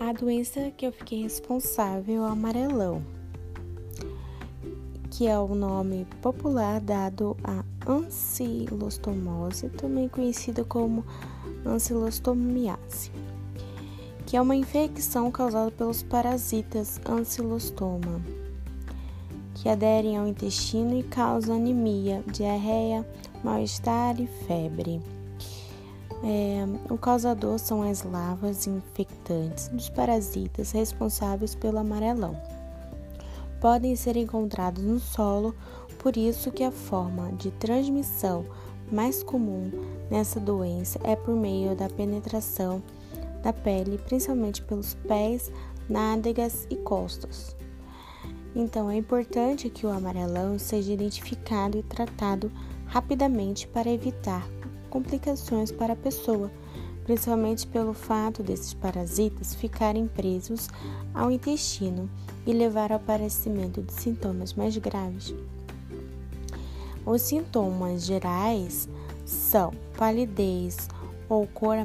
A doença que eu fiquei responsável é o amarelão, que é o nome popular dado à ancilostomose, também conhecida como ancilostomiase, que é uma infecção causada pelos parasitas ancilostoma, que aderem ao intestino e causam anemia, diarreia, mal-estar e febre. É, o causador são as larvas infectantes dos parasitas responsáveis pelo amarelão. Podem ser encontrados no solo, por isso que a forma de transmissão mais comum nessa doença é por meio da penetração da pele, principalmente pelos pés, nádegas e costas. Então é importante que o amarelão seja identificado e tratado rapidamente para evitar complicações para a pessoa, principalmente pelo fato desses parasitas ficarem presos ao intestino e levar ao aparecimento de sintomas mais graves. Os sintomas gerais são palidez ou cor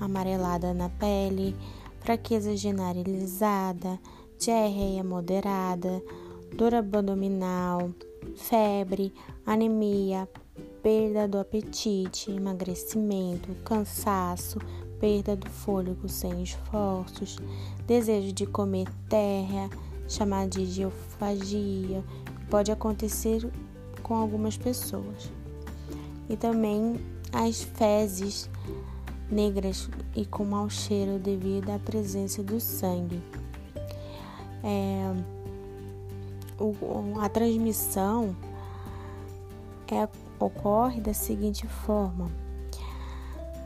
amarelada na pele, fraqueza generalizada, diarreia moderada, dor abdominal, febre, anemia, perda do apetite, emagrecimento, cansaço, perda do fôlego sem esforços, desejo de comer terra, chamada de geofagia, pode acontecer com algumas pessoas. E também as fezes negras e com mau cheiro devido à presença do sangue. É, o, a transmissão é ocorre da seguinte forma: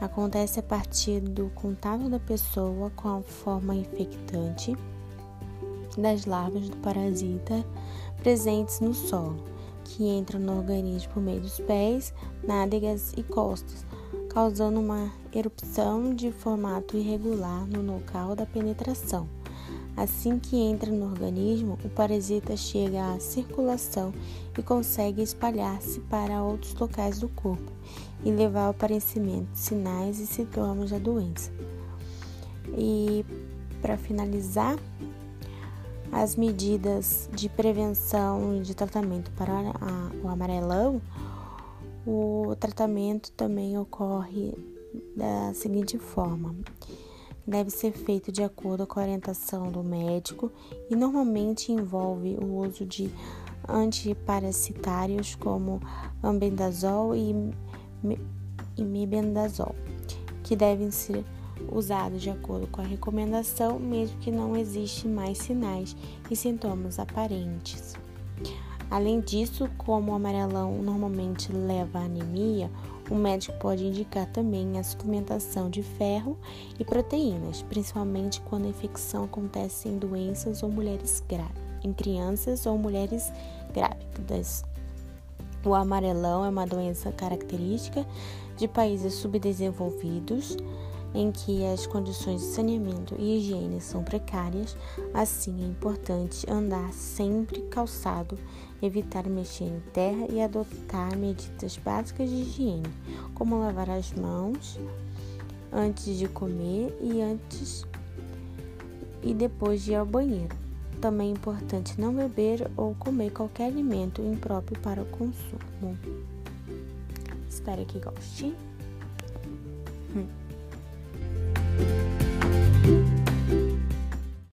acontece a partir do contato da pessoa com a forma infectante das larvas do parasita presentes no solo, que entram no organismo por meio dos pés, nádegas e costas, causando uma erupção de formato irregular no local da penetração. Assim que entra no organismo, o parasita chega à circulação e consegue espalhar-se para outros locais do corpo e levar ao aparecimento de sinais e sintomas da doença. E para finalizar, as medidas de prevenção e de tratamento para a, o amarelão, o tratamento também ocorre da seguinte forma: deve ser feito de acordo com a orientação do médico e normalmente envolve o uso de antiparasitários como ambendazol e, mebendazol, que devem ser usados de acordo com a recomendação, mesmo que não existem mais sinais e sintomas aparentes. Além disso, como o amarelão normalmente leva à anemia, o médico pode indicar também a suplementação de ferro e proteínas, principalmente quando a infecção acontece em doenças ou mulheres em crianças ou mulheres grávidas. O amarelão é uma doença característica de países subdesenvolvidos em que as condições de saneamento e higiene são precárias, assim é importante andar sempre calçado, evitar mexer em terra e adotar medidas básicas de higiene, como lavar as mãos antes de comer e antes e depois de ir ao banheiro. Também é importante não beber ou comer qualquer alimento impróprio para o consumo. Espero que goste. Hum. thank you